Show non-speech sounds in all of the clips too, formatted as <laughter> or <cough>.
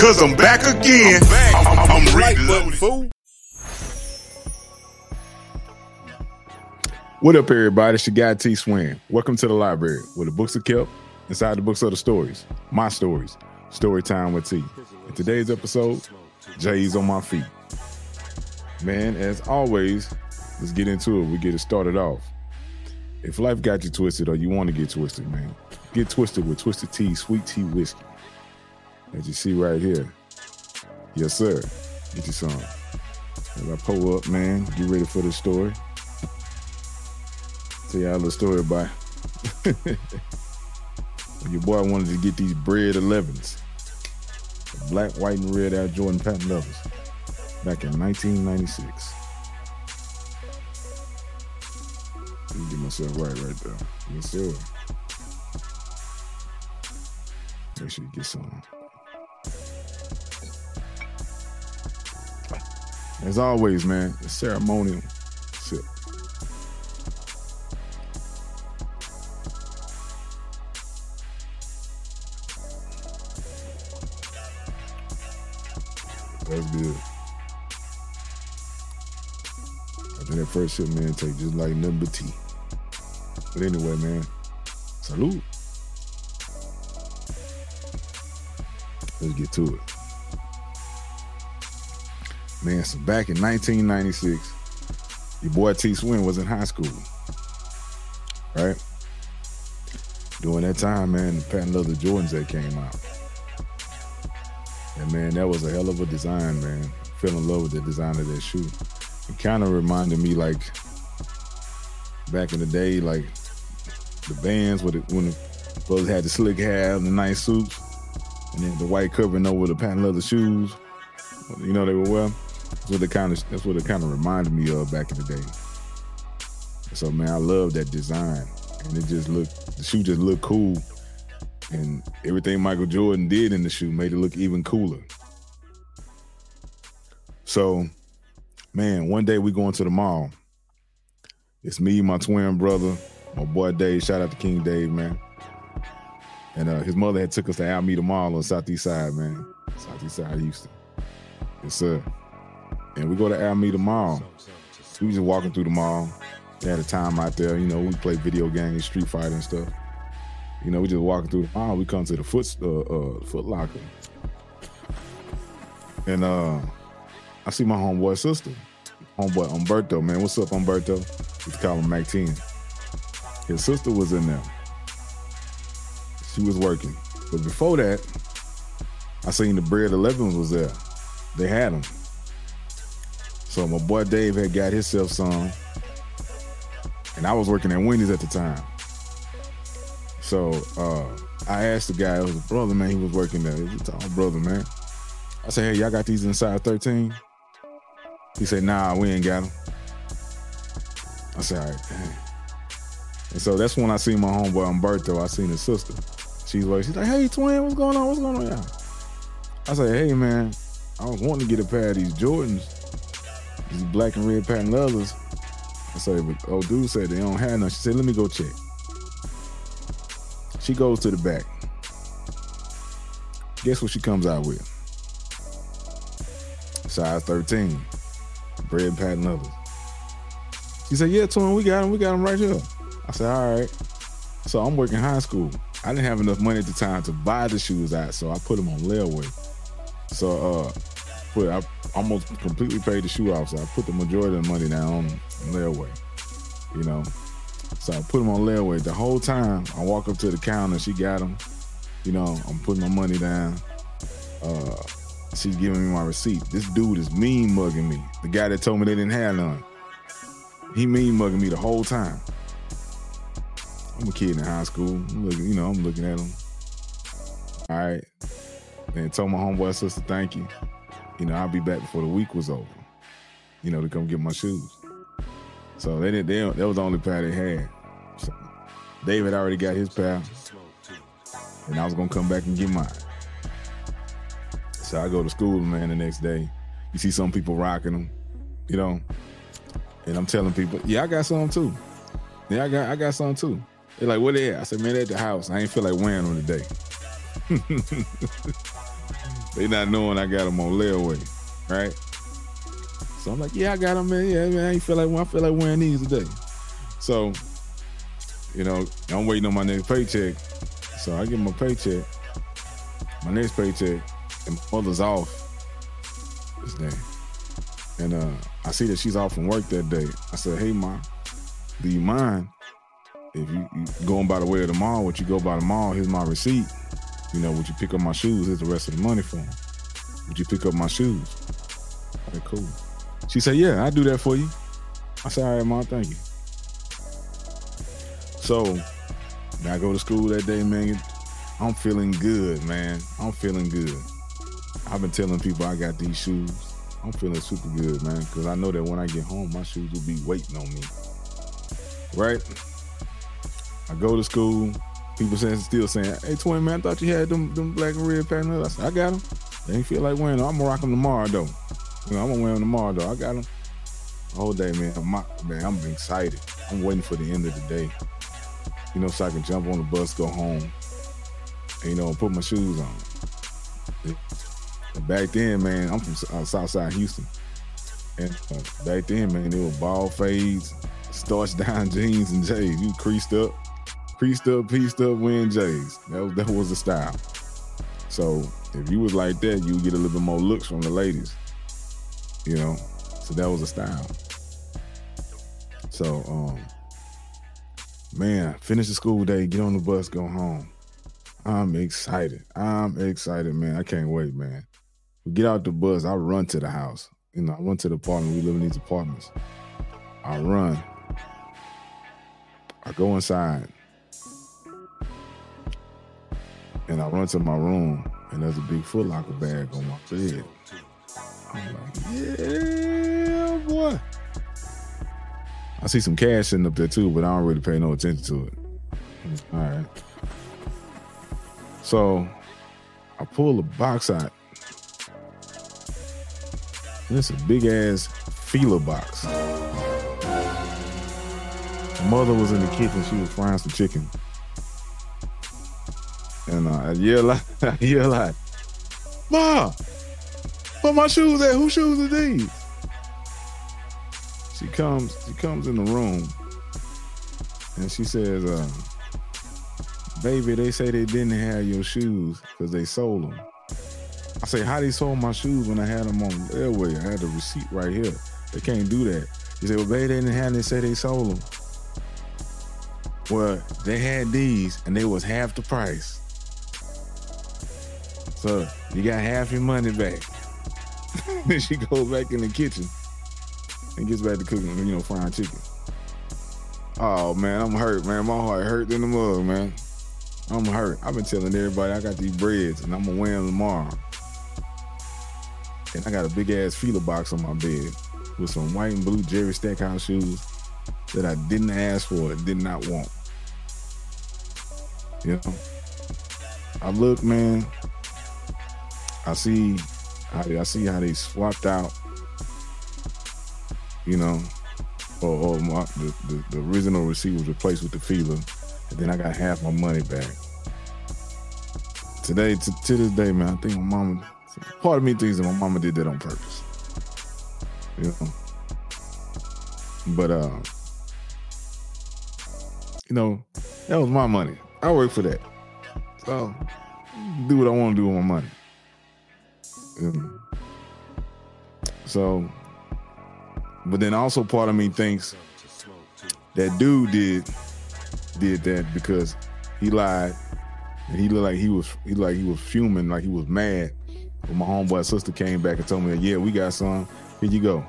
Cause I'm back again. I'm, I'm, I'm reloaded. fool. What up, everybody? It's your guy T Swin. Welcome to the library where the books are kept. Inside the books are the stories, my stories. Story time with T. In today's episode, J's on my feet. Man, as always, let's get into it. We get it started off. If life got you twisted or you want to get twisted, man, get twisted with Twisted Tea, Sweet Tea Whiskey. As you see right here. Yes, sir. Get you some. As I pull up, man, get ready for the story. Tell y'all little story about <laughs> your boy wanted to get these bred 11s. The black, white, and red Air Jordan patent leathers back in 1996. Let me get myself right right there. Yes, sir. Make sure you get some. As always, man, the ceremonial sip. That's good. Think that first sip, man, take just like number tea. But anyway, man, salute. Let's get to it. Man, so back in 1996, your boy T Swin was in high school. Right? During that time, man, the patent leather Jordans that came out. And man, that was a hell of a design, man. Fell in love with the design of that shoe. It kind of reminded me like back in the day, like the bands with it, when the brothers had the slick hair and the nice suits, and then the white covering over the patent leather shoes. You know they were well. That's what it kind of that's what it kind of reminded me of back in the day. So man, I love that design, and it just looked the shoe just looked cool, and everything Michael Jordan did in the shoe made it look even cooler. So, man, one day we going to the mall. It's me, my twin brother, my boy Dave. Shout out to King Dave, man. And uh, his mother had took us to Alameda Mall on Southeast Side, man. Southeast Side, Houston. Yes, sir. And we go to Alameda Mall. We just walking through the mall. They had a time out there, you know, we play video games, Street Fighter and stuff. You know, we just walking through the mall. We come to the foot uh, uh, Foot Locker, and uh, I see my homeboy sister, homeboy Umberto. Man, what's up, Umberto? We call him Mac 10. His sister was in there. She was working, but before that, I seen the bred 11s was there. They had them. So my boy Dave had got himself some, and I was working at Wendy's at the time. So uh, I asked the guy, it was a brother, man, he was working there. He was a brother, man. I said, hey, y'all got these inside 13? He said, nah, we ain't got them. I said, all right, dang. And so that's when I seen my homeboy Umberto. I seen his sister. She's like, she's like, hey, twin, what's going on? What's going on? Yeah. I said, hey, man, I was wanting to get a pair of these Jordans, these black and red patent leathers. I said, but old dude said they don't have none. She said, let me go check. She goes to the back. Guess what she comes out with? Size 13. Bred patent leathers. She said, yeah, twin, we got them. We got them right here. I said, all right. So I'm working high school. I didn't have enough money at the time to buy the shoes out, so I put them on layaway. So uh put I almost completely paid the shoe off, so I put the majority of the money down on layaway. You know. So I put them on layaway. The whole time I walk up to the counter, she got them. You know, I'm putting my money down. Uh she's giving me my receipt. This dude is mean mugging me. The guy that told me they didn't have none. He mean mugging me the whole time. I'm a kid in high school. I'm looking, you know, I'm looking at him. All right. Then told my homeboy sister, thank you. You know, I'll be back before the week was over. You know, to come get my shoes. So they didn't. They, that was the only pair they had. So David already got his pair, and I was gonna come back and get mine. So I go to school, man. The next day, you see some people rocking them, you know, and I'm telling people, yeah, I got some too. Yeah, I got I got some too. They're like, what they at? I said, man, they at the house. I ain't feel like wearing them today. <laughs> they not knowing I got them on layaway, right? So I'm like, yeah, I got them, man. Yeah, man. I feel like I feel like wearing these today. So, you know, I'm waiting on my next paycheck. So I get my paycheck, my next paycheck, and my mother's off this day. And uh, I see that she's off from work that day. I said, hey, mom, do you mind if you, you going by the way of the mall, what you go by the mall, here's my receipt. You know, would you pick up my shoes? Here's the rest of the money for them. Would you pick up my shoes? Okay, cool. She said, yeah, I'll do that for you. I said, all right, mom, thank you. So I go to school that day, man. I'm feeling good, man. I'm feeling good. I've been telling people I got these shoes. I'm feeling super good, man, because I know that when I get home, my shoes will be waiting on me. Right? I go to school. People saying, still saying, "Hey, twin man, I thought you had them them black and red patent I said, "I got them. They ain't feel like wearing them. I'm gonna rock them tomorrow though. You know, I'm gonna wear them tomorrow though. I got them. Whole day, man. I'm, man, I'm excited. I'm waiting for the end of the day. You know, so I can jump on the bus, go home, and, you know, put my shoes on. Back then, man, I'm from uh, Southside Houston, and uh, back then, man, they were ball fades, starched down <laughs> jeans and J's. You creased up, creased up, pieced up, wearing J's. That was, that was the style. So if you was like that, you would get a little bit more looks from the ladies. You know, so that was a style. So, um, man, finish the school day, get on the bus, go home. I'm excited. I'm excited, man. I can't wait, man. We get out the bus, I run to the house. You know, I run to the apartment. We live in these apartments. I run. I go inside. And I run to my room, and there's a big Foot Locker bag on my bed. I'm like, yeah, boy. I see some cash sitting up there too, but I don't really pay no attention to it. All right. So I pull the box out. And it's a big ass Fila box. My mother was in the kitchen. She was frying some chicken. And uh, I yell out, <laughs> I yell out, Ma, where my shoes at? Whose shoes are these? She comes, she comes in the room and she says, uh, baby, they say they didn't have your shoes because they sold them. I say, how they sold my shoes when I had them on airway? I had the receipt right here. They can't do that. He said, well, baby, they didn't have. They say they sold them. Well, they had these, and they was half the price. So you got half your money back. then <laughs> she goes back in the kitchen and gets back to cooking, you know, frying chicken. Oh man, I'm hurt, man. My heart hurt in the mug, man. I'm hurt. I've been telling everybody I got these breds and I'm gonna wear them tomorrow. And I got a big ass Fila box on my bed with some white and blue Jerry Stackhouse shoes that I didn't ask for, did not want. You know, I look, man. I see, I, I see how they swapped out. You know, or, or my, the, the, the original receipt was replaced with the Fila, and then I got half my money back. Today, to, to this day, man, I think my mama. Part of me thinks that my mama did that on purpose. You know, but uh, you know, that was my money. I work for that. So do what I want to do with my money. So, but then also part of me thinks that dude did did that because he lied. And he looked like he was he like he was fuming like he was mad. When my homeboy sister came back and told me that yeah we got some. Here you go.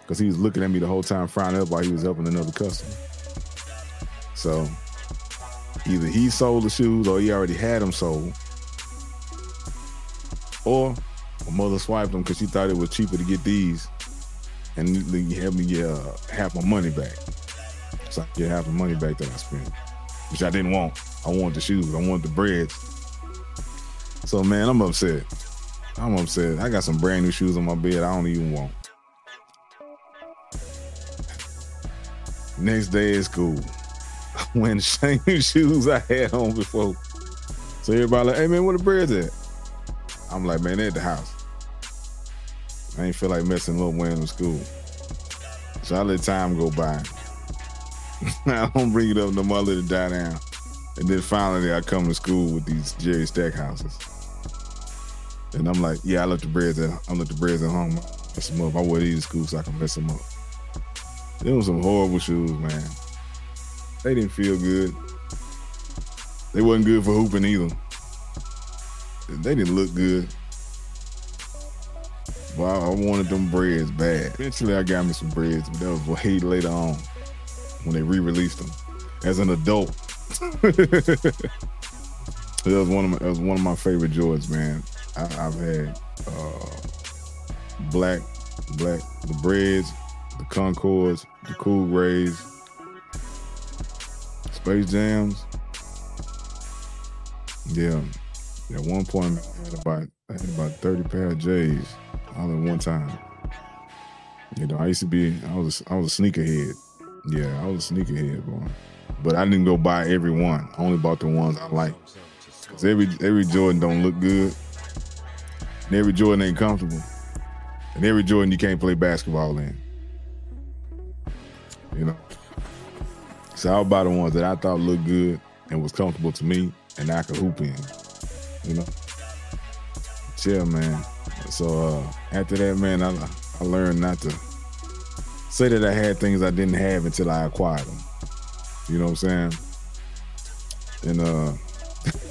Because he was looking at me the whole time frowning up while he was helping another customer. So either he sold the shoes or he already had them sold. Or my mother swiped them because she thought it was cheaper to get these and you have me uh, half my money back. So I get half the money back that I spent which I didn't want. I wanted the shoes. I wanted the breds. So man I'm upset. I'm upset. I got some brand new shoes on my bed I don't even want. Next day at school wearing the same shoes I had on before. So everybody like, hey man, where the breds at? I'm like, man, they're at the house. I ain't feel like messing up wearing them school. So I let time go by. <laughs> I don't bring it up no let it die down. And then finally I come to school with these Jerry Stackhouses. And I'm like, yeah, I left the breds at I left the breds at home. Mess them up. I wear these to school so I can mess them up. Them was some horrible shoes, man. They didn't feel good. They wasn't good for hooping either. They didn't look good. But I wanted them breds bad. Eventually, I got me some breds, but that was way <laughs> later on when they re-released them as an adult. <laughs> that was one of my that was one of my favorite Jordans, man. I, have had uh, black, black the breds, the Concords, the Cool Greys, Space Jams. Yeah, at one point I had about I had about thirty pair of J's all at one time. You know, I used to be I was I was a sneakerhead. Yeah, I was a sneakerhead, boy. But I didn't go buy every one. I only bought the ones I like. Cause every every Jordan don't look good. And every Jordan ain't comfortable. And every Jordan you can't play basketball in. You know. So I'll buy the ones that I thought looked good and was comfortable to me and I could hoop in. You know. Chill, man. So uh, after that, man, I, I learned not to say that I had things I didn't have until I acquired them. You know what I'm saying? And uh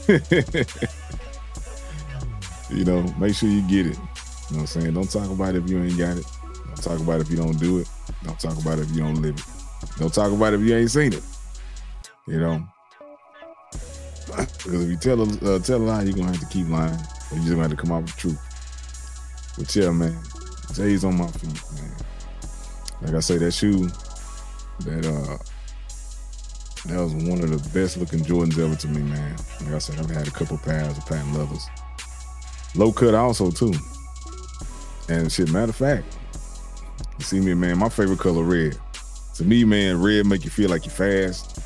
<laughs> you know, make sure you get it. You know what I'm saying? Don't talk about it if you ain't got it. Don't talk about it if you don't do it. Don't talk about it if you don't live it. Don't talk about it if you ain't seen it. You know? Because if you tell a uh, tell a lie, you're gonna have to keep lying. Or you just gonna have to come out with the truth. But yeah, man, J's on my feet, man. Like I say, that shoe, that uh, that was one of the best looking Jordans ever to me, man. Like I said, I've had a couple pairs of patent leathers, low cut also too. And shit, matter of fact, you see me, man. My favorite color red. To me, man, red make you feel like you're fast.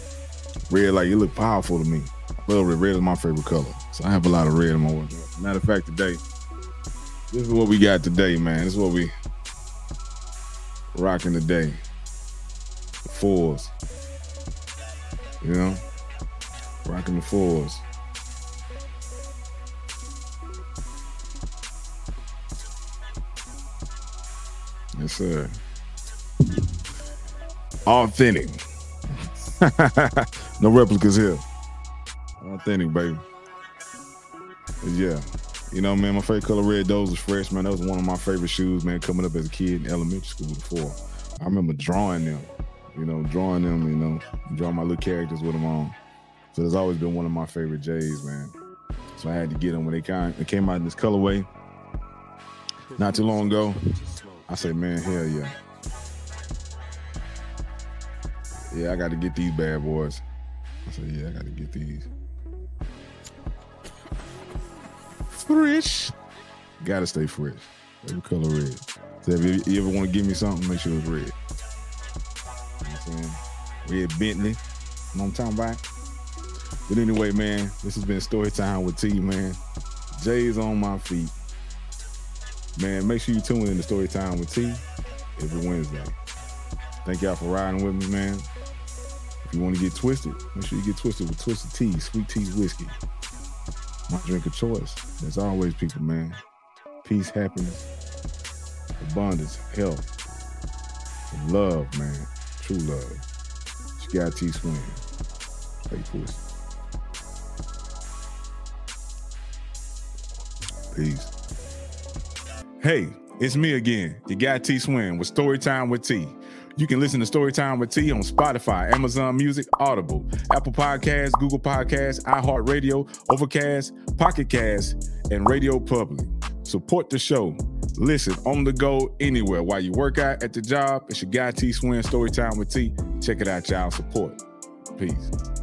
Red, like you look powerful to me. Love red. Red is my favorite color. So I have a lot of red in my wardrobe. Matter of fact, today this is what we got today, man. This is what we rocking today. The fours. You know? Rocking the fours. Yes, sir. Authentic. <laughs> no replicas here. Authentic, baby. Yeah. You know, man, my favorite color red, those was fresh, man. That was one of my favorite shoes, man, coming up as a kid in elementary school before. I remember drawing them, you know, drawing them, you know, drawing my little characters with them on. So it's always been one of my favorite J's, man. So I had to get them when they came, they came out in this colorway not too long ago. I said, man, hell yeah. Yeah, I got to get these bad boys. I said, yeah, I got to get these. Fresh. Gotta stay fresh. Every color red. So if you, ever want to give me something, make sure it's red. You know I'm saying? Red Bentley. You know what I'm talking about? But anyway, man, this has been story time with T, man. J's on my feet. Man, make sure you tune in to Story Time with T every Wednesday. Thank y'all for riding with me, man. If you want to get twisted, make sure you get twisted with Twisted Tea, Sweet Tea Whiskey my drink of choice. There's always people, man. Peace, happiness, abundance, health, love, man. True love. Sky T Swin. Hey. Peace. Hey, it's me again, your guy T Swin with Storytime with T. You can listen to Storytime with T on Spotify, Amazon Music, Audible, Apple Podcasts, Google Podcasts, iHeartRadio, Overcast, Pocket Cast, and Radio Public. Support the show. Listen on the go anywhere while you work out at the job. It's your guy T Swin Storytime with T. Check it out, y'all. Support. Peace.